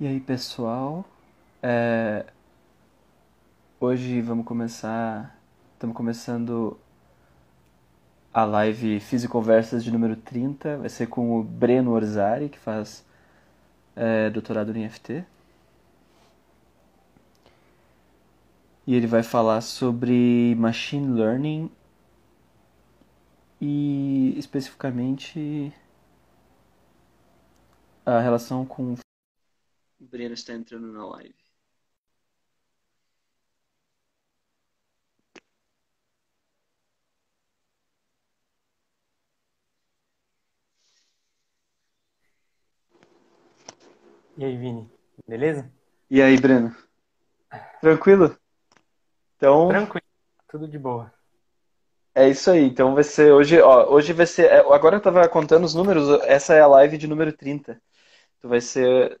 E aí, pessoal? É, Hoje vamos começar. Estamos começando a live Fisiconversas de número 30. Vai ser com o Breno Orzari, que faz é, doutorado em FT. E ele vai falar sobre machine learning e especificamente a relação com. O Breno está entrando na live. E aí, Vini? Beleza? E aí, Breno? Tranquilo? Então, Tranquilo, tudo de boa. é isso aí. Então vai ser hoje, ó, hoje vai ser, é, agora eu tava contando os números, essa é a live de número 30. Então vai ser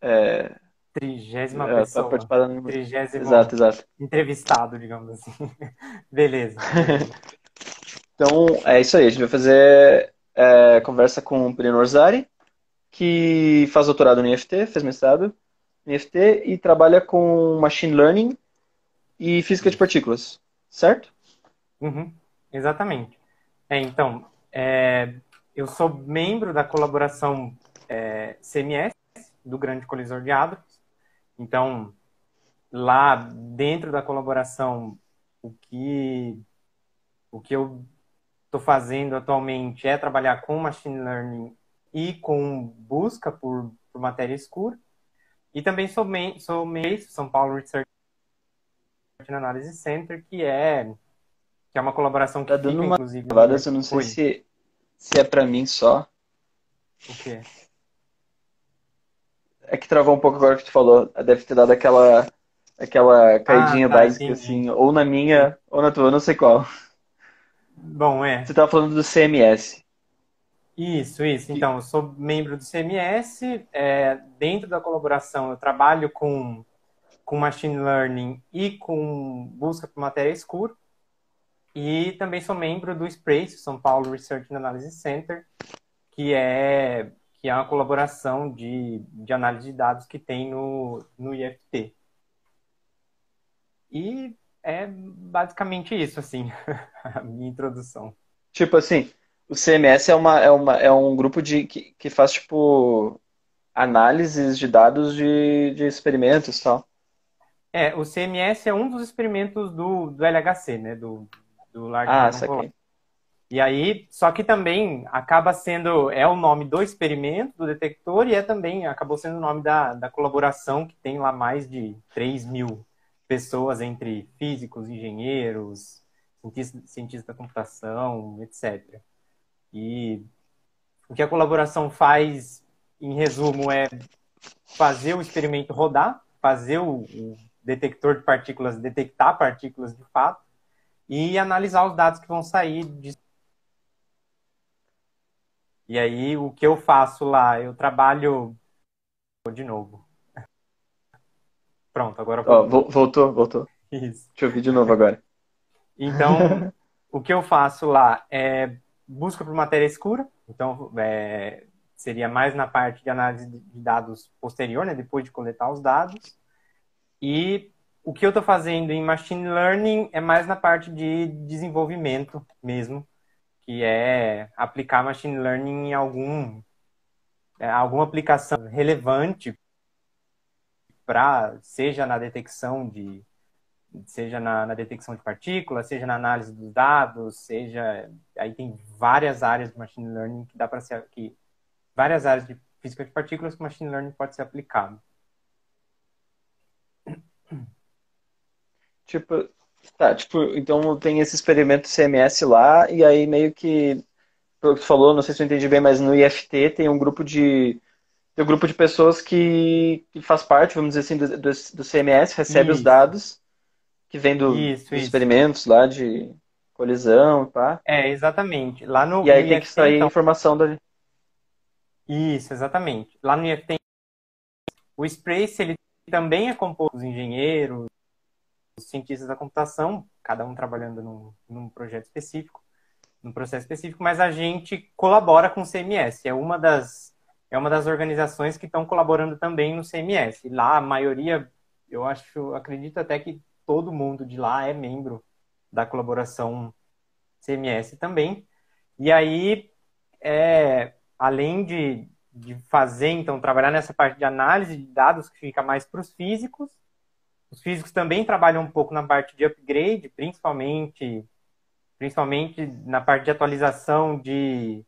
é, Trigésima é, pra pessoa, trigésimo Exato, exato. entrevistado, digamos assim. Beleza. Então é isso aí. A gente vai fazer é, conversa com o Breno Orzari, que faz doutorado no IFT, fez mestrado no IFT e trabalha com machine learning e física de partículas, certo? Uhum, exatamente. É, então, é, eu sou membro da colaboração é, CMS, do Grande Colisor de Hadrons. Então, lá dentro da colaboração, o que, o que eu estou fazendo atualmente é trabalhar com machine learning e com busca por, por matéria escura. E também sou, mem sou do São Paulo Research and Analysis Center, que é, que é uma colaboração que Tá dando fica, uma inclusive, travada, eu não sei Oi, se, se é pra mim só. o quê? É que travou um pouco agora que tu falou. Deve ter dado aquela, aquela Ah, caidinha tá, básica, entendi. assim, ou na minha, ou na tua, não sei qual. Bom, é. Você tava falando do CMS. Isso, isso. Então, eu sou membro do CMS. é, dentro da colaboração, eu trabalho com, com machine learning e com busca por matéria escura. E também sou membro do SPRACE, São Paulo Research and Analysis Center, que é, que é uma colaboração de, de análise de dados que tem no, no IFT. E é basicamente isso, assim, a minha introdução. Tipo assim, o CMS é uma, é uma, é um grupo de, que, que faz, tipo, análises de dados de, de experimentos e tal. É, o CMS é um dos experimentos do, do LHC, né? Do, do Large Ah, Hadron. E aí, só que também acaba sendo, é o nome do experimento, do detector, e é também, acabou sendo o nome da, da colaboração, que tem lá mais de 3 mil pessoas, entre físicos, engenheiros, cientistas, cientistas da computação, etc. E o que a colaboração faz, em resumo, é fazer o experimento rodar, fazer o, o detector de partículas detectar partículas de fato e analisar os dados que vão sair de... E aí, o que eu faço lá? Eu trabalho de novo. Pronto, agora Ó, voltou. vo- voltou, voltou. Isso. Deixa eu ouvir de novo agora. Então, o que eu faço lá é busca por matéria escura. Então, é, seria mais na parte de análise de de dados posterior, né, depois de coletar os dados. E o que eu estou fazendo em machine learning é mais na parte de desenvolvimento mesmo, que é aplicar machine learning em algum, é, alguma aplicação relevante para, seja na detecção de seja na, na, detecção de partículas, seja na análise dos dados, seja aí tem várias áreas de machine learning que dá para ser que várias áreas de física de partículas que machine learning pode ser aplicado. Tipo, tá, tipo, então tem esse experimento CMS lá, e aí meio que, pelo que tu falou, não sei se eu entendi bem, mas no IFT tem um grupo de, tem um grupo de pessoas que, que faz parte, vamos dizer assim, do, do, do CMS, recebe os Isso, dados que vem do, isso, dos isso. experimentos lá de colisão e pá, É, exatamente. Lá no, e aí no tem que IFT, sair então, informação dali. isso, exatamente. Lá no IFT, o Sprace, ele também é composto por engenheiros, cientistas da computação, cada um trabalhando num, num projeto específico, num processo específico, mas a gente colabora com o CMS. É uma das é uma das organizações que estão colaborando também no CMS. Lá, a maioria, eu acho, acredito até que todo mundo de lá é membro da colaboração CMS também. E aí, é, além de, de fazer, então, trabalhar nessa parte de análise de dados que fica mais para os físicos, os físicos também trabalham um pouco na parte de upgrade, principalmente, principalmente na parte de atualização de.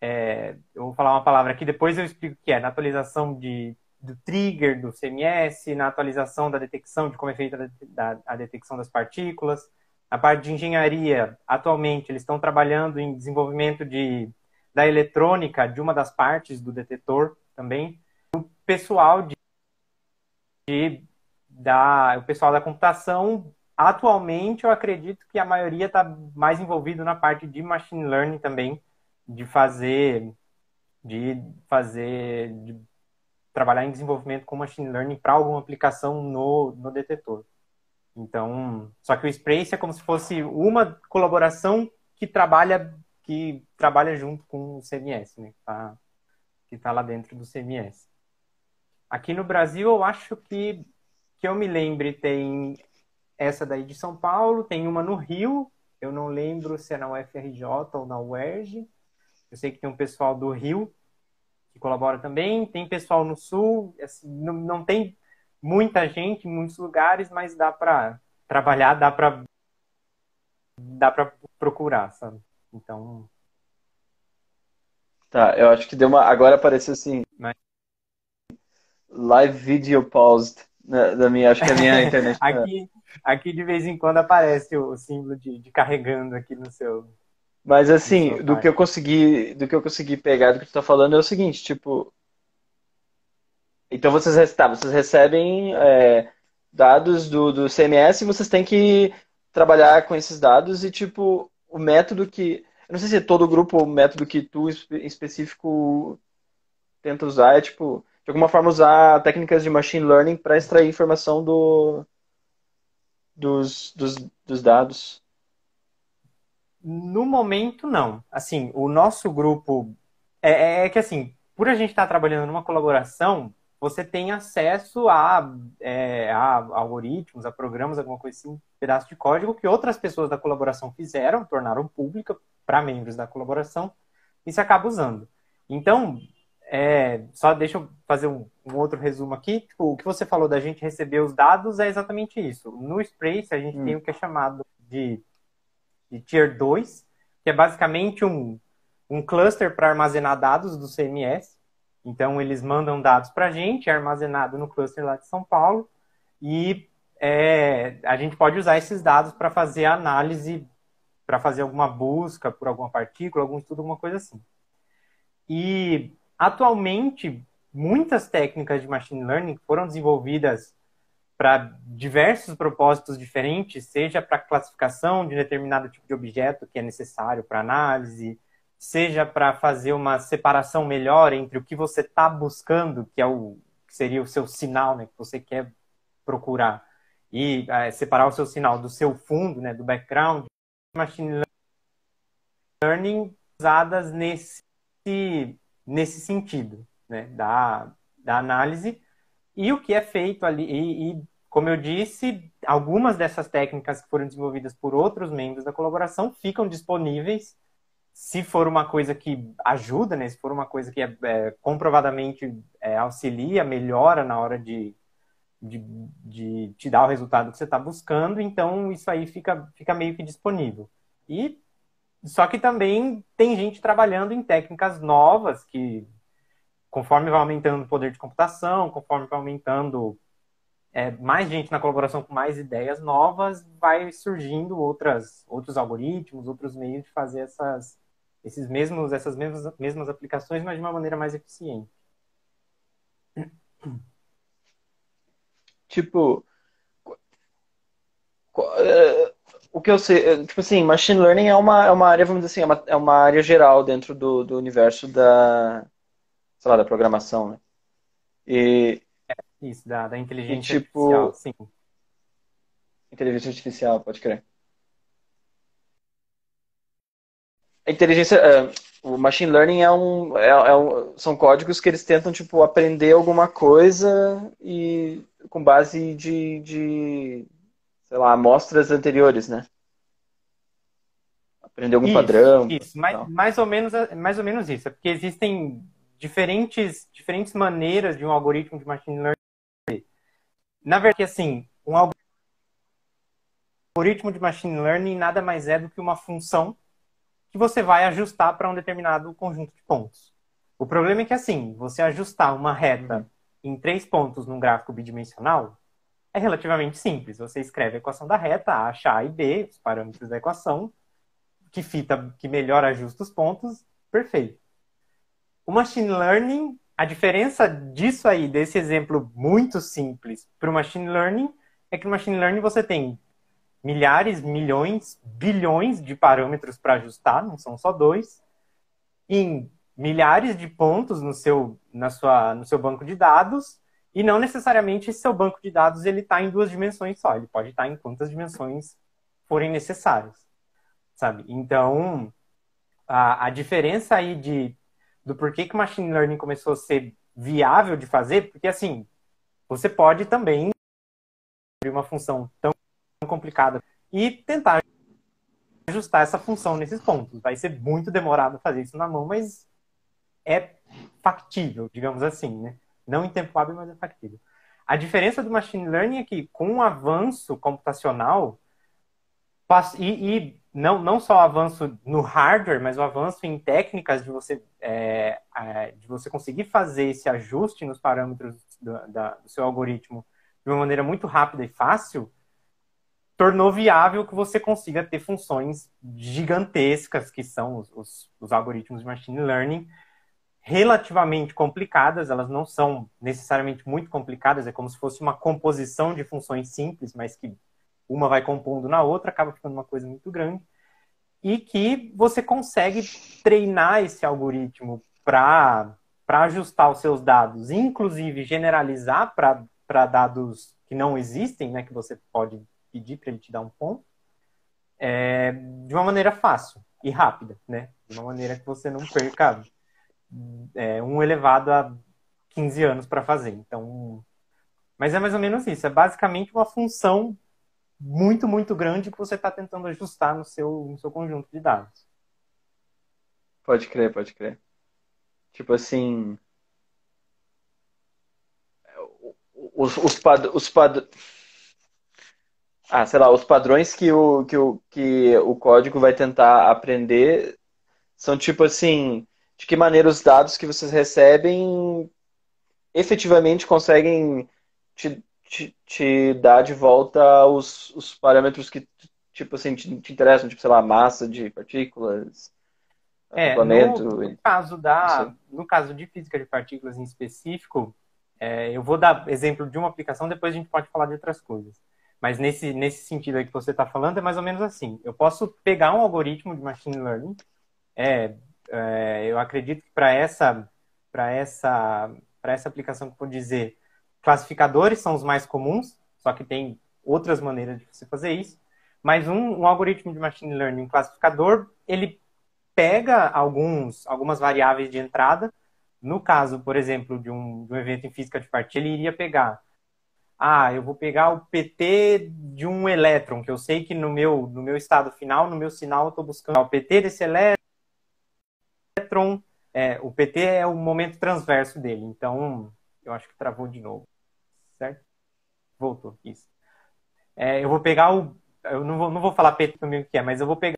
É, eu vou falar uma palavra aqui, depois eu explico o que é, na atualização de, do trigger do CMS, na atualização da detecção, de como é feita a, a detecção das partículas. Na parte de engenharia, atualmente, eles estão trabalhando em desenvolvimento de, da eletrônica de uma das partes do detetor também. O pessoal de, de da, o pessoal da computação, atualmente eu acredito que a maioria está mais envolvido na parte de machine learning também, de fazer, de fazer, de trabalhar em desenvolvimento com machine learning para alguma aplicação no, no detetor. Então, só que o Sprace é como se fosse uma colaboração que trabalha que trabalha junto com o CMS, né? Tá, que está lá dentro do CMS. Aqui no Brasil, eu acho que que eu me lembre, tem essa daí de São Paulo, tem uma no Rio, eu não lembro se é na UFRJ ou na UERJ. Eu sei que tem um pessoal do Rio que colabora também, tem pessoal no Sul, assim, não, não tem muita gente em muitos lugares, mas dá para trabalhar, dá para dá para procurar, sabe? Então Tá, eu acho que deu uma agora apareceu assim. Mas... Live video paused da, da minha, acho que a minha internet. Tá- aqui, aqui de vez em quando aparece o símbolo de, de carregando aqui no seu. Mas assim, do que eu consegui, do que eu consegui pegar do que tu tá falando é o seguinte, tipo, então vocês, tá, vocês recebem é, dados do, do CMS e vocês têm que trabalhar com esses dados e tipo o método que, eu não sei se é todo o grupo o método que tu em específico tenta usar é tipo de alguma forma usar técnicas de machine learning para extrair informação do, dos, dos, dos dados? No momento, não. Assim, o nosso grupo. É, é, é que, assim, por a gente estar tá trabalhando numa colaboração, você tem acesso a, é, a, algoritmos, a programas, alguma coisa assim, um pedaço de código que outras pessoas da colaboração fizeram, tornaram pública para membros da colaboração e se acaba usando. Então, é, só deixa eu fazer um, um, outro resumo aqui. Tipo, o que você falou da gente receber os dados é exatamente isso. No Sprace, a gente hum. tem o que é chamado de, de Tier 2, que é basicamente um, um cluster para armazenar dados do CMS. Então, eles mandam dados para a gente, é armazenado no cluster lá de São Paulo, e é, a gente pode usar esses dados para fazer análise, para fazer alguma busca por alguma partícula, algum estudo, alguma coisa assim. E Atualmente, muitas técnicas de machine learning foram desenvolvidas para diversos propósitos diferentes, seja para classificação de determinado tipo de objeto que é necessário para análise, seja para fazer uma separação melhor entre o que você está buscando, que é o que seria o seu sinal, né, que você quer procurar, e é, separar o seu sinal do seu fundo, né, do background. Machine learning usadas nesse nesse sentido, né, da, da análise. E o que é feito ali, e, e, como eu disse, algumas dessas técnicas que foram desenvolvidas por outros membros da colaboração ficam disponíveis se for uma coisa que ajuda, né, se for uma coisa que é, é comprovadamente é, auxilia, melhora na hora de, de, de, te dar o resultado que você está buscando, então isso aí fica, fica meio que disponível. E só que também tem gente trabalhando em técnicas novas que, conforme vai aumentando o poder de computação, conforme vai aumentando é, mais gente na colaboração com mais ideias novas, vai surgindo outras, outros algoritmos, outros meios de fazer essas, esses mesmos, essas mesmas, mesmas aplicações, mas de uma maneira mais eficiente. Tipo, que eu sei, é, tipo assim, machine learning é uma, é uma área, vamos dizer assim, é uma, é uma área geral dentro do, do universo da, sei lá, da programação, né? E, Isso, da, da inteligência e, tipo, artificial, sim. Inteligência artificial, pode crer. A inteligência, uh, o machine learning é um, é, é um, são códigos que eles tentam tipo aprender alguma coisa e com base de, de sei lá, amostras anteriores, né? Aprender algum isso, padrão. Isso, mais, mais, ou menos, mais ou menos isso. É porque existem diferentes, diferentes maneiras de um algoritmo de machine learning. Na verdade, assim, um algoritmo de machine learning nada mais é do que uma função que você vai ajustar para um determinado conjunto de pontos. O problema é que, assim, você ajustar uma reta em três pontos num gráfico bidimensional é relativamente simples. Você escreve a equação da reta, acha A e B, os parâmetros da equação, que fita, que melhor ajusta os pontos, perfeito. O machine learning, a diferença disso aí, desse exemplo muito simples para o machine learning, é que no machine learning você tem milhares, milhões, bilhões de parâmetros para ajustar, não são só dois, em milhares de pontos no seu, na sua, no seu banco de dados, e não necessariamente esse seu banco de dados ele está em duas dimensões só, ele pode estar tá em quantas dimensões forem necessárias, sabe? Então, a, a diferença aí de, do porquê que machine learning começou a ser viável de fazer, porque assim, você pode também uma função tão complicada e tentar ajustar essa função nesses pontos. Vai ser muito demorado fazer isso na mão, mas é factível, digamos assim, né? Não em tempo hábil, mas é factível. A diferença do machine learning é que, com o avanço computacional, e, e não, não só o avanço no hardware, mas o avanço em técnicas de você, é, é, de você conseguir fazer esse ajuste nos parâmetros do, da, do seu algoritmo de uma maneira muito rápida e fácil, tornou viável que você consiga ter funções gigantescas, que são os, os, os, algoritmos de machine learning, relativamente complicadas, elas não são necessariamente muito complicadas, é como se fosse uma composição de funções simples, mas que uma vai compondo na outra, acaba ficando uma coisa muito grande, e que você consegue treinar esse algoritmo para ajustar os seus dados, inclusive generalizar para dados que não existem, né, que você pode pedir para ele te dar um ponto, é, de uma maneira fácil e rápida, né? De uma maneira que você não perca é, um elevado a 15 anos para fazer. Então, mas é mais ou menos isso. É basicamente uma função muito, muito grande que você está tentando ajustar no seu, no seu conjunto de dados. Pode crer, pode crer. Tipo assim. Os, os, pad, os, pad, ah, sei lá, os padrões que o, que o, que o código vai tentar aprender são tipo assim, de que maneira os dados que vocês recebem efetivamente conseguem te, te, te dar de volta os, os parâmetros que tipo assim te, te interessam, tipo, sei lá, massa de partículas, é, no, no, caso da, no caso de física de partículas em específico, é, eu vou dar exemplo de uma aplicação, depois a gente pode falar de outras coisas. Mas nesse, nesse sentido aí que você está falando, é mais ou menos assim. Eu posso pegar um algoritmo de machine learning, é, é eu acredito que para essa, para essa, para essa aplicação que eu vou dizer, classificadores são os mais comuns, só que tem outras maneiras de você fazer isso. Mas um, um algoritmo de machine learning, um classificador, ele pega alguns, algumas variáveis de entrada. No caso, por exemplo, de um, de um evento em física de partícula, ele iria pegar ah, eu vou pegar o PT de um elétron, que eu sei que no meu, no meu estado final, no meu sinal, eu estou buscando o PT desse elétron. É, o PT é o momento transverso dele. Então, eu acho que travou de novo. Certo? Voltou. Isso. É, eu vou pegar o. Eu não vou, não vou falar PT também o que é, mas eu vou pegar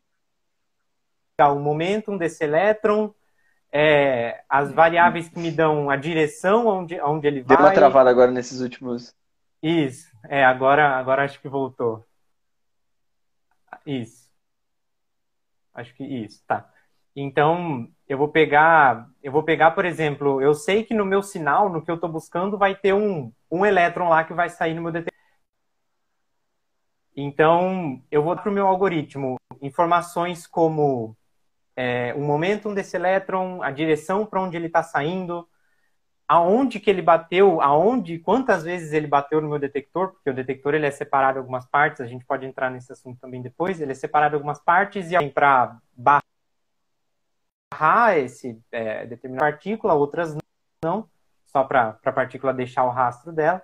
o momentum desse elétron, é, as variáveis que me dão a direção onde, onde ele vai. Deu uma travada agora nesses últimos isso, é, agora, agora acho que voltou. Isso. Acho que isso, tá. Então, eu vou pegar, eu vou pegar, por exemplo, eu sei que no meu sinal, no que eu estou buscando, vai ter um, um elétron lá que vai sair no meu detector. Então, eu vou para o meu algoritmo informações como é, o momentum desse elétron, a direção para onde ele está saindo, aonde que ele bateu, aonde, quantas vezes ele bateu no meu detector, porque o detector ele é separado em algumas partes, a gente pode entrar nesse assunto também depois, ele é separado em algumas partes e para barrar barrar esse é, determinada partícula, outras não, só para a partícula deixar o rastro dela.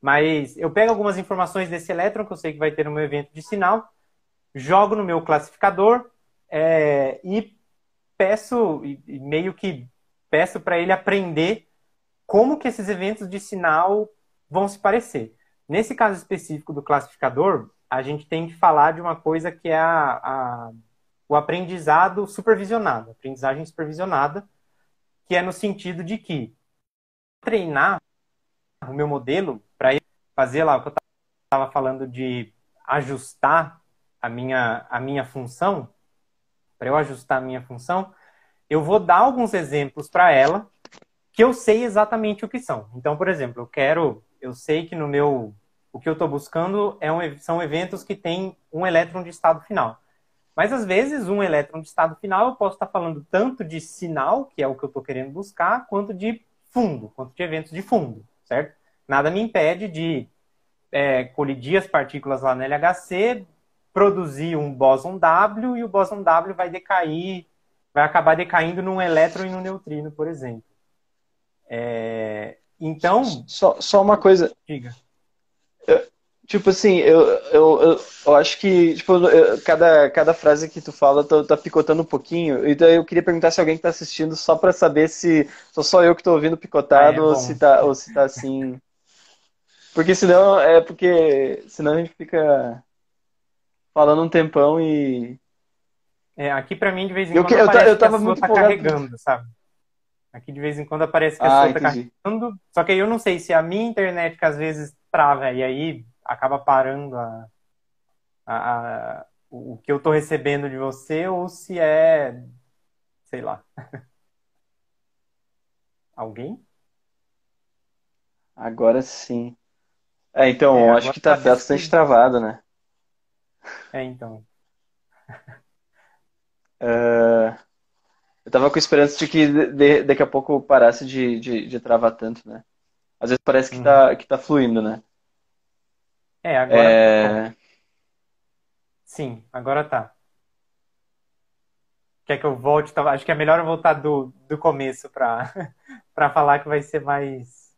Mas eu pego algumas informações desse elétron que eu sei que vai ter no meu evento de sinal, jogo no meu classificador é, e peço, e meio que peço para ele aprender como que esses eventos de sinal vão se parecer. Nesse caso específico do classificador, a gente tem que falar de uma coisa que é a, a, o aprendizado supervisionado, aprendizagem supervisionada, que é no sentido de que treinar o meu modelo para fazer lá o que eu estava falando de ajustar a minha, a minha função, para eu ajustar a minha função, eu vou dar alguns exemplos para ela que eu sei exatamente o que são. Então, por exemplo, eu quero, eu sei que no meu, o que eu estou buscando é um, são eventos que têm um elétron de estado final. Mas às vezes um elétron de estado final eu posso estar falando tanto de sinal, que é o que eu estou querendo buscar, quanto de fundo, quanto de eventos de fundo, certo? Nada me impede de é, colidir as partículas lá no LHC, produzir um bóson W e o bóson W vai decair, vai acabar decaindo num elétron e num neutrino, por exemplo. É, então. Só, só uma coisa. Diga. Eu, tipo assim, eu, eu, eu, eu, acho que tipo, eu, cada, cada frase que tu fala tá, tá, picotando um pouquinho. Então eu queria perguntar se alguém tá assistindo só para saber se sou só eu que tô ouvindo picotado ah, é ou, se tá, ou se tá assim. Porque senão é porque senão a gente fica falando um tempão e. É, aqui para mim de vez em quando eu, eu, eu tava muito tá carregando, sabe? Aqui de vez em quando aparece que a ah, sua tá carregando. Só que aí eu não sei se a minha internet que às vezes trava e aí acaba parando a, a, a o que eu tô recebendo de você ou se é, sei lá. Alguém? Agora sim. É, então, é, acho que tá, tá bastante travado, né? É, então. Uh, eu tava com esperança de que de, daqui a pouco parasse de, de, de, travar tanto, né? Às vezes parece que, tá, uhum. tá, que tá fluindo, né? É, agora. É... Sim, agora tá. Quer que eu volte? Tá? Acho que é melhor eu voltar do, do começo para falar que vai ser mais,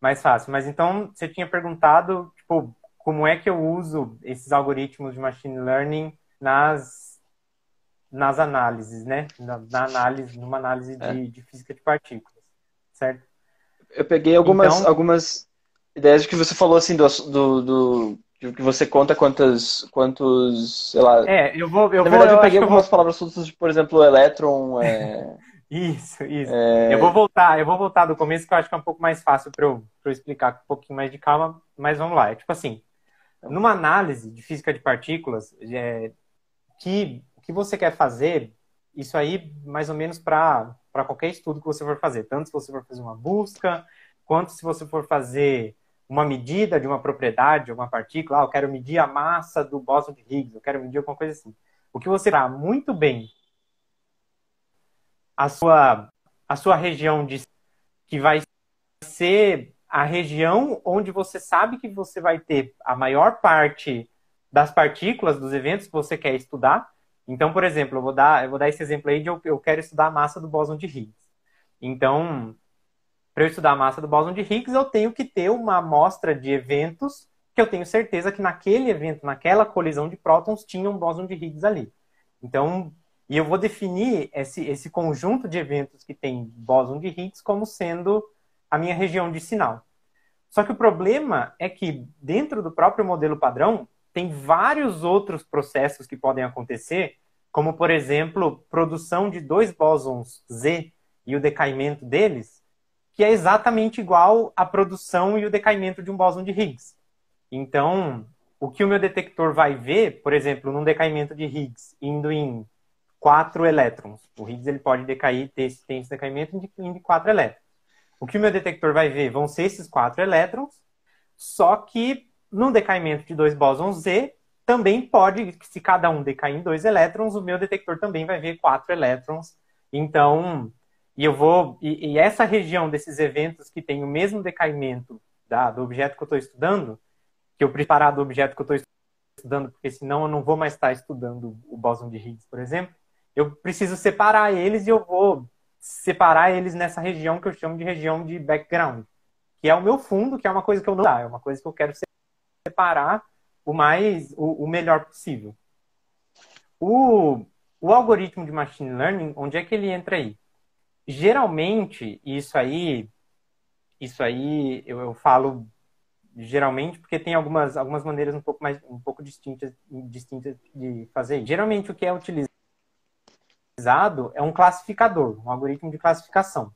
mais fácil. Mas então, você tinha perguntado, tipo, como é que eu uso esses algoritmos de machine learning nas, nas análises, né? Na, na análise, numa análise de, é. de, física de partículas, certo? Eu peguei algumas, então, algumas ideias que você falou assim do, do, do que você conta quantas, quantos, sei lá. É, eu vou, eu Na vou, verdade, eu, eu peguei algumas vou... palavras soltas, por exemplo, elétron. É... isso, isso. É... Eu vou voltar, eu vou voltar do começo que eu acho que é um pouco mais fácil para eu, eu explicar com um pouquinho mais de calma, mas vamos lá. É tipo assim, numa análise de física de partículas, é, que o que você quer fazer, isso aí mais ou menos para qualquer estudo que você for fazer, tanto se você for fazer uma busca, quanto se você for fazer uma medida de uma propriedade de uma partícula, ah, eu quero medir a massa do bóson de Higgs, eu quero medir alguma coisa assim. O que você terá muito bem a sua a sua região de que vai ser a região onde você sabe que você vai ter a maior parte das partículas dos eventos que você quer estudar. Então, por exemplo, eu vou dar, eu vou dar esse exemplo aí de eu, eu quero estudar a massa do bóson de Higgs. Então, para eu estudar a massa do bóson de Higgs, eu tenho que ter uma amostra de eventos que eu tenho certeza que naquele evento, naquela colisão de prótons, tinha um bóson de Higgs ali. Então, e eu vou definir esse, esse conjunto de eventos que tem bóson de Higgs como sendo a minha região de sinal. Só que o problema é que dentro do próprio modelo padrão tem vários outros processos que podem acontecer, como por exemplo, produção de dois bósons Z e o decaimento deles, que é exatamente igual à produção e o decaimento de um bóson de Higgs. Então, o que o meu detector vai ver, por exemplo, num decaimento de Higgs indo em quatro elétrons. O Higgs ele pode decair, ter, tem esse decaimento indo em quatro elétrons. O que o meu detector vai ver vão ser esses quatro elétrons, só que no decaimento de dois bósons Z, também pode, se cada um decair em dois elétrons, o meu detector também vai ver quatro elétrons. Então, e eu vou. E, e essa região desses eventos que tem o mesmo decaimento da, do objeto que eu estou estudando, que eu preparar do objeto que eu estou estudando, porque senão eu não vou mais estar estudando o bóson de Higgs, por exemplo, eu preciso separar eles e eu vou separar eles nessa região que eu chamo de região de background, que é o meu fundo, que é uma coisa que eu não dá, é uma coisa que eu quero separar o mais o, o melhor possível. O, o algoritmo de machine learning, onde é que ele entra aí? Geralmente, isso aí, isso aí eu, eu falo geralmente porque tem algumas, algumas maneiras um pouco mais um pouco distintas, distintas de fazer. Geralmente o que é utilizado é um classificador, um algoritmo de classificação.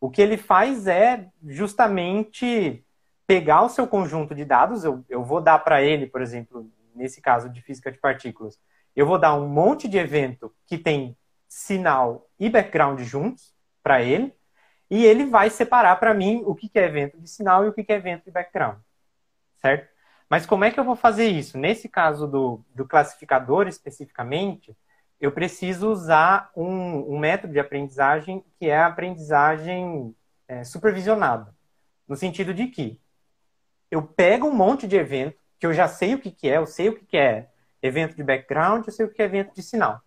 O que ele faz é justamente pegar o seu conjunto de dados, eu, eu vou dar para ele, por exemplo, nesse caso de física de partículas, eu vou dar um monte de evento que tem sinal e background juntos para ele, e ele vai separar para mim o que é evento de sinal e o que é evento de background certo? Mas como é que eu vou fazer isso? Nesse caso do, do classificador especificamente, eu preciso usar um, um, método de aprendizagem que é a aprendizagem é, supervisionada. No sentido de que eu pego um monte de evento, que eu já sei o que, que é, eu sei o que, que é evento de background, eu sei o que é evento de sinal.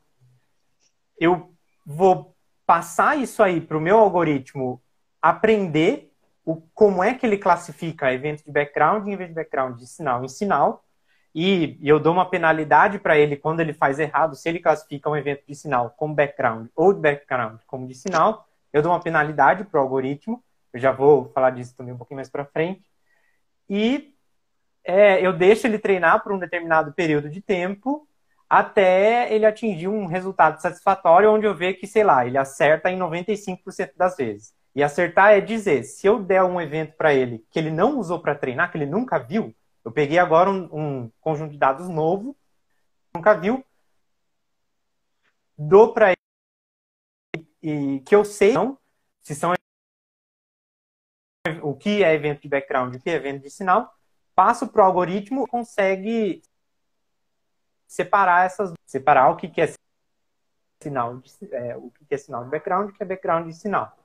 Eu vou passar isso aí para o meu algoritmo aprender o, como é que ele classifica evento de background em vez de background de sinal em sinal. E, e eu dou uma penalidade para ele quando ele faz errado, se ele classifica um evento de sinal como background ou de background como de sinal, eu dou uma penalidade para o algoritmo. Eu já vou falar disso também um pouquinho mais para frente. E é, eu deixo ele treinar por um determinado período de tempo até ele atingir um resultado satisfatório onde eu ver que, sei lá, ele acerta em 95% das vezes. E acertar é dizer, se eu der um evento para ele que ele não usou para treinar, que ele nunca viu, eu peguei agora um, um conjunto de dados novo, nunca viu, dou para ele e que eu sei se são o que é evento de background o que é evento de sinal, passo para o algoritmo consegue separar essas separar o que, que é sinal de, é, o que é sinal de background o que é background de sinal.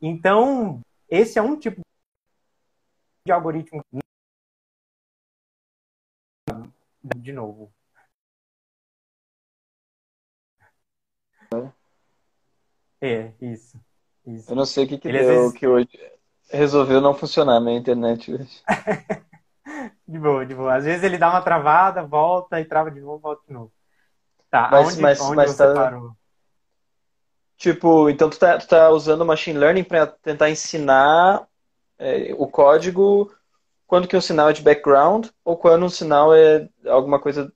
Então, esse é um tipo de algoritmo. De novo. É, isso. isso. Eu não sei o que, que Ele, deu vezes... que hoje resolveu não funcionar minha internet hoje. de boa, de boa. Às vezes ele dá uma travada, volta e trava de novo, volta de novo. Tá, mas, onde, mas, onde mas você tá... parou? Tipo, então tu tá, tu tá usando machine learning para tentar ensinar é, o código quando que o sinal é de background ou quando o sinal é alguma coisa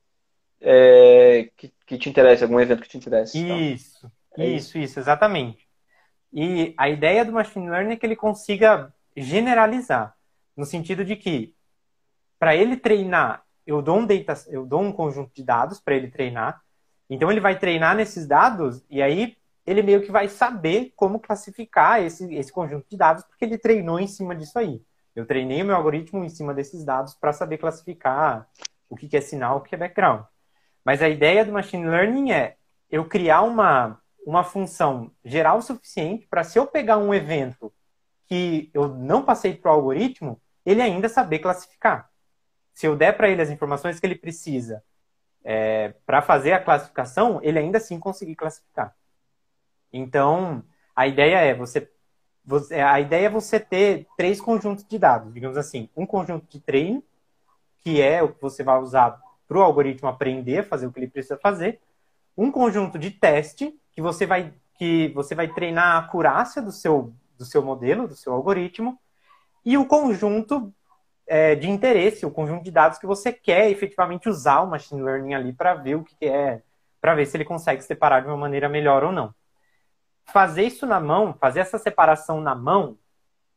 é, que, que te interessa, algum evento que te interessa. Isso, então. isso, isso, isso, exatamente. E a ideia do machine learning é que ele consiga generalizar, no sentido de que para ele treinar, eu dou um data, eu dou um conjunto de dados para ele treinar. Então ele vai treinar nesses dados e aí ele meio que vai saber como classificar esse, esse conjunto de dados, porque ele treinou em cima disso aí. Eu treinei o meu algoritmo em cima desses dados para saber classificar o que é sinal, o que é background. Mas a ideia do machine learning é eu criar uma, uma função geral o suficiente para se eu pegar um evento que eu não passei para o algoritmo, ele ainda saber classificar. Se eu der para ele as informações que ele precisa é, para fazer a classificação, ele ainda assim conseguir classificar. Então, a ideia é você, você, a ideia é você ter três conjuntos de dados, digamos assim, um conjunto de treino, que é o que você vai usar para o algoritmo aprender a fazer o que ele precisa fazer, um conjunto de teste que você vai que você vai treinar a acurácia do seu do seu modelo, do seu algoritmo, e o conjunto é, de interesse, o conjunto de dados que você quer efetivamente usar o machine learning ali para ver o que é, para ver se ele consegue separar de uma maneira melhor ou não. Fazer isso na mão, fazer essa separação na mão,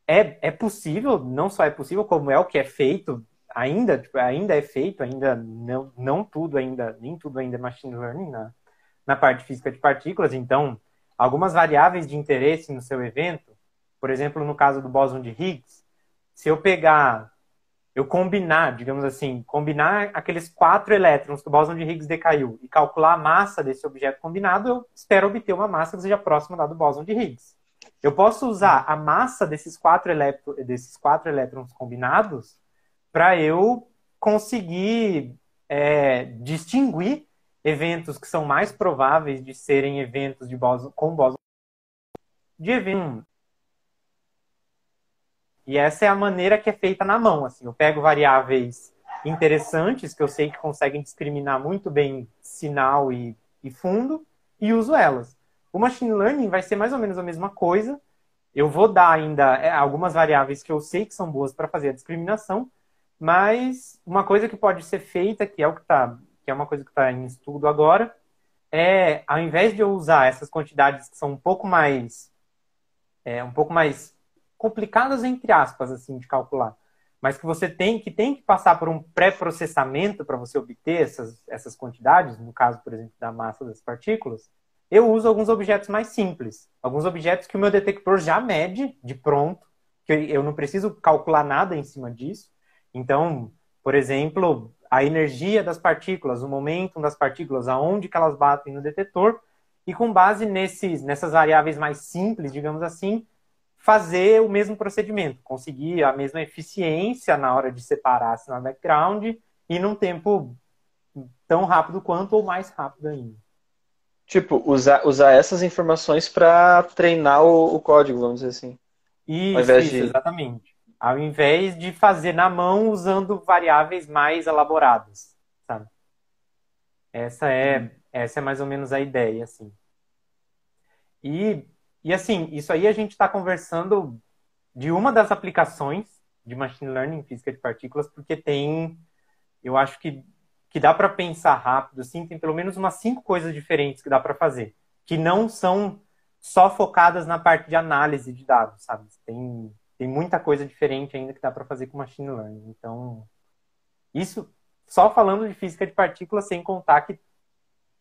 é, é possível, não só é possível, como é o que é feito, ainda, tipo, ainda é feito, ainda não, não tudo ainda, nem tudo ainda é machine learning na, na parte física de partículas, então, algumas variáveis de interesse no seu evento, por exemplo, no caso do bóson de Higgs, se eu pegar eu combinar, digamos assim, combinar aqueles quatro elétrons que o bóson de Higgs decaiu e calcular a massa desse objeto combinado, eu espero obter uma massa que seja próxima da do bóson de Higgs. Eu posso usar a massa desses quatro, desses quatro elétrons combinados para eu conseguir é, distinguir eventos que são mais prováveis de serem eventos de boson, com boson de evento. E essa é a maneira que é feita na mão. Assim, eu pego variáveis interessantes que eu sei que conseguem discriminar muito bem sinal e, e fundo e uso elas. O machine learning vai ser mais ou menos a mesma coisa. Eu vou dar ainda é, algumas variáveis que eu sei que são boas para fazer a discriminação, mas uma coisa que pode ser feita, que é o que tá, que é uma coisa que está em estudo agora, é ao invés de eu usar essas quantidades que são um pouco mais é, um pouco mais complicadas entre aspas assim de calcular, mas que você tem que tem que passar por um pré-processamento para você obter essas, essas quantidades, no caso, por exemplo, da massa das partículas, eu uso alguns objetos mais simples, alguns objetos que o meu detector já mede de pronto, que eu não preciso calcular nada em cima disso. Então, por exemplo, a energia das partículas, o momento das partículas, aonde que elas batem no detetor, e com base nesses, nessas variáveis mais simples, digamos assim, fazer o mesmo procedimento, conseguir a mesma eficiência na hora de separar sinal background e num tempo tão rápido quanto ou mais rápido ainda. Tipo, usar, usar essas informações para treinar o, o, código, vamos dizer assim. Isso, isso de... exatamente. Ao invés de fazer na mão usando variáveis mais elaboradas, sabe? Essa é, essa é mais ou menos a ideia, assim. E e assim, isso aí a gente está conversando de uma das aplicações de machine learning física de partículas, porque tem, eu acho que, que dá para pensar rápido, assim, tem pelo menos umas cinco coisas diferentes que dá para fazer, que não são só focadas na parte de análise de dados, sabe? Tem, tem muita coisa diferente ainda que dá para fazer com machine learning. Então, isso só falando de física de partículas, sem contar que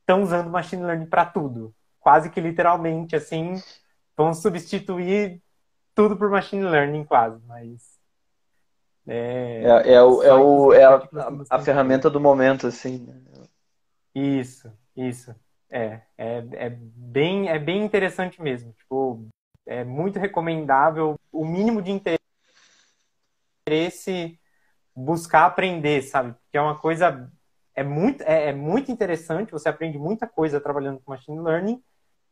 estão usando machine learning para tudo, quase que literalmente, assim, vão substituir tudo por machine learning quase, mas é, é, é, o, é, o, é a, a, ferramenta do momento, assim. Né? Isso, isso. É, é, é, bem, é bem interessante mesmo. Tipo, é muito recomendável o mínimo de interesse buscar aprender, sabe? Porque é uma coisa é muito, é, é muito interessante, você aprende muita coisa trabalhando com machine learning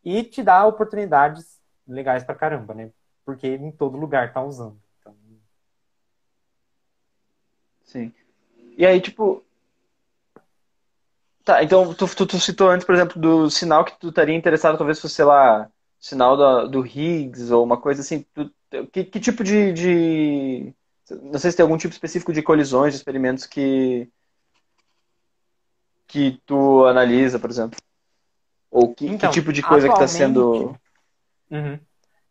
e te dá oportunidades legais pra caramba, né? Porque em todo lugar tá usando. Então... Sim. E aí, tipo. Tá, então tu, tu, tu, citou antes, por exemplo, do sinal que tu estaria interessado, talvez fosse, sei lá, sinal do, do Higgs ou uma coisa assim. Tu, que, que tipo de, de. Não sei se tem algum tipo específico de colisões, de experimentos que. que tu analisa, por exemplo. Ou que, então, que tipo de coisa que está sendo. Uhum.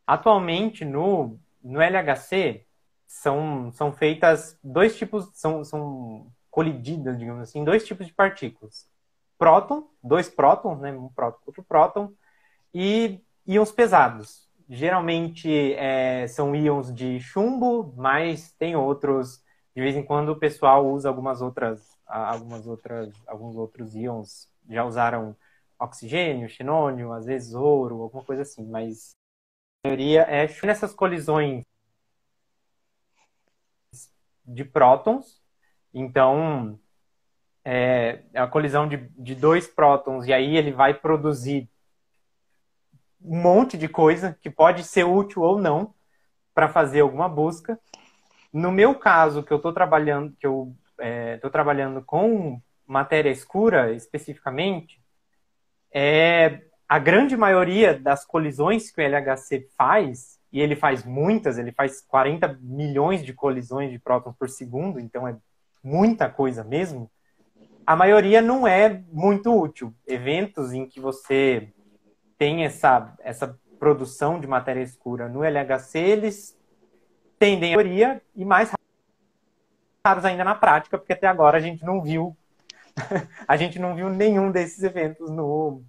Atualmente, no, no LHC, são, são feitas dois tipos, são, são colididas, digamos assim, dois tipos de partículas. Próton, dois prótons, né, um próton outro próton, e íons pesados. Geralmente é, são íons de chumbo, mas tem outros. De vez em quando o pessoal usa algumas outras, algumas outras, alguns outros íons. Já usaram oxigênio, xenônio, às vezes ouro, alguma coisa assim, mas a maioria é nessas colisões de prótons. Então, é, a colisão de, de dois prótons, e aí ele vai produzir um monte de coisa que pode ser útil ou não para fazer alguma busca. No meu caso, que eu estou trabalhando, que eu estou é, trabalhando com matéria escura especificamente, é, a grande maioria das colisões que o LHC faz, e ele faz muitas, ele faz 40 milhões de colisões de prótons por segundo, então é muita coisa mesmo, a maioria não é muito útil. Eventos em que você tem essa, essa produção de matéria escura no LHC, eles tendem a maioria e mais raros ainda na prática, porque até agora a gente não viu a gente não viu nenhum desses eventos no,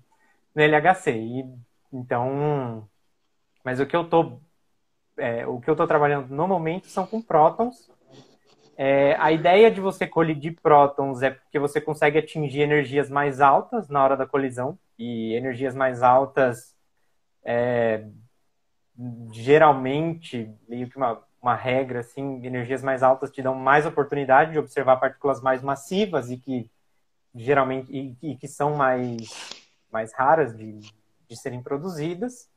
no LHC. E, então, mas o que eu tô é, o que eu estou trabalhando no momento são com prótons. É, a ideia de você colidir prótons é porque você consegue atingir energias mais altas na hora da colisão e energias mais altas é, geralmente meio que uma, uma regra assim energias mais altas te dão mais oportunidade de observar partículas mais massivas e que geralmente e, e, que são mais, mais raras de, de serem produzidas.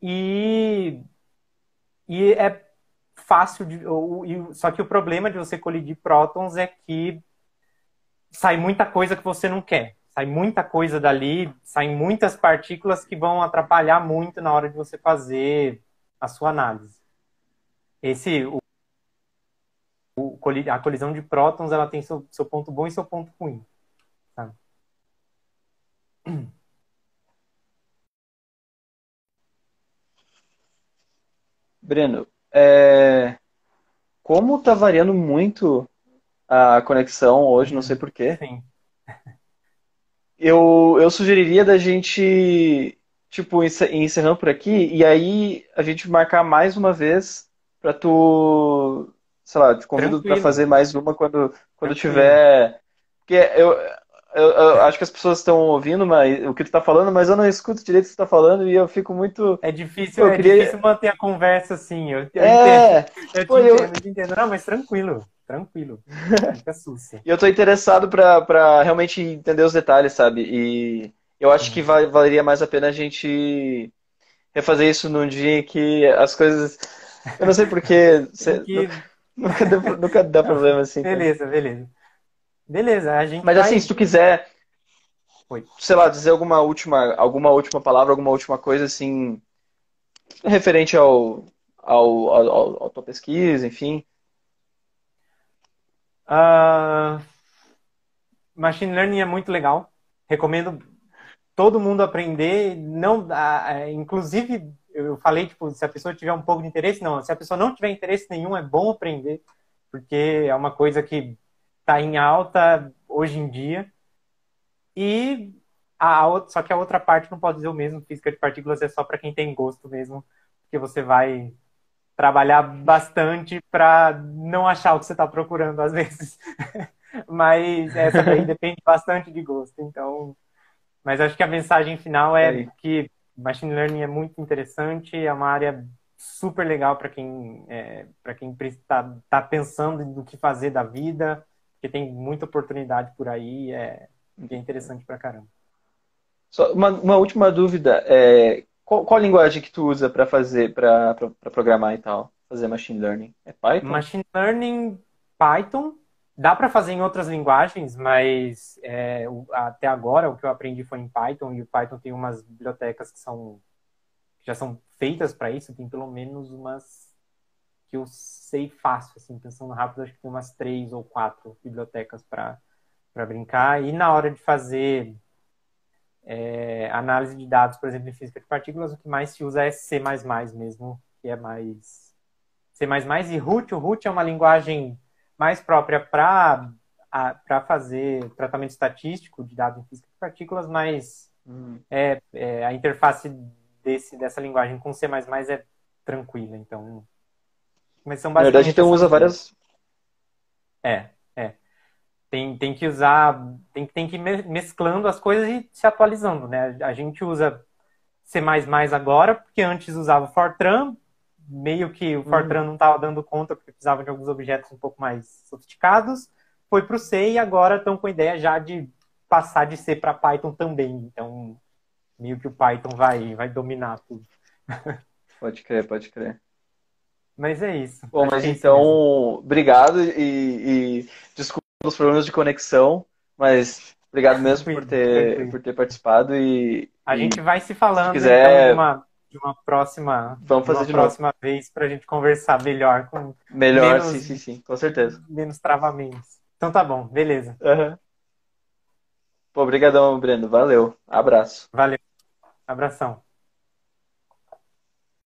E, e é fácil de. Ou, e, só que o problema de você colidir prótons é que sai muita coisa que você não quer. Sai muita coisa dali, saem muitas partículas que vão atrapalhar muito na hora de você fazer a sua análise. Esse, o, a colisão de prótons, ela tem seu, seu ponto bom e seu ponto ruim. Tá? Breno, é... como tá variando muito a conexão hoje, não sei porquê. Sim. Eu, eu sugeriria da gente, tipo, encerrando por aqui, e aí a gente marcar mais uma vez pra tu, sei lá, te convido para fazer mais uma quando, quando tiver. Porque eu, eu, eu, acho que as pessoas estão ouvindo mas, o que tu tá falando, mas eu não escuto direito o que tu tá falando e eu fico muito. É difícil, é queria... difícil manter a conversa assim. Eu, eu é, entendo, eu, Pô, te entendo, eu... te entendo. Não, mas tranquilo, tranquilo. Fica sussa. e eu tô interessado pra, pra realmente entender os detalhes, sabe? E eu acho que uhum. valeria mais a pena a gente refazer isso num dia em que as coisas. Eu não sei porquê. Que... Nunca, dá, nunca dá problema assim. Beleza, beleza. Beleza, a gente. Mas vai... assim, se tu quiser, Oi. sei lá, dizer alguma última, alguma última palavra, alguma última coisa assim, referente ao, ao, ao, ao tua pesquisa, enfim. Uh, machine learning é muito legal. Recomendo todo mundo aprender. Não, uh, inclusive, eu falei tipo, se a pessoa tiver um pouco de interesse, não. Se a pessoa não tiver interesse nenhum, é bom aprender, porque é uma coisa que está em alta hoje em dia. E a outra, só que a outra parte não pode dizer o mesmo, física de partículas é só para quem tem gosto mesmo, porque você vai trabalhar bastante para não achar o que você está procurando às vezes. mas essa daí depende bastante de gosto. Então, mas acho que a mensagem final é, é que machine learning é muito interessante, é uma área super legal para quem é, para quem está tá pensando no que fazer da vida, porque tem muita oportunidade por aí, é, é interessante pra caramba. Só uma, uma última dúvida, é, qual, qual linguagem que tu usa para fazer, para programar e tal, fazer machine learning? É Python? Machine learning, Python, dá para fazer em outras linguagens, mas é, até agora o que eu aprendi foi em Python e o Python tem umas bibliotecas que são que já são feitas para isso, tem pelo menos umas que eu sei fácil, assim, pensando rápido, acho que tem umas três ou quatro bibliotecas para brincar. E na hora de fazer é, análise de dados, por exemplo, em física de partículas, o que mais se usa é C++ mesmo, que é mais... C++ e Root. O Root é uma linguagem mais própria para para fazer tratamento estatístico de dados em física de partículas, mas hum. é, é, a interface desse, dessa linguagem com C++ é tranquila, então mas são Na verdade, então usa várias. É, é. Tem, tem que usar, tem, tem que ir mesclando as coisas e se atualizando, né? A gente usa C++ agora, porque antes usava Fortran, meio que o Fortran uhum. não estava dando conta porque precisava de alguns objetos um pouco mais sofisticados, foi para o C e agora estão com a ideia já de passar de C para Python também. Então, meio que o Python vai, vai dominar tudo. Pode crer, pode crer. Mas é isso. Bom, mas é então, obrigado e, e desculpa os problemas de conexão, mas obrigado mesmo por ter, por ter participado e. A e, gente vai se falando se quiser, então, uma, de uma próxima, vamos fazer uma de próxima novo. vez para a gente conversar melhor com melhor, menos, sim, sim, sim, com certeza. Menos travamentos. Então tá bom, beleza. Uhum. Obrigadão, Breno. Valeu. Abraço. Valeu. Abração.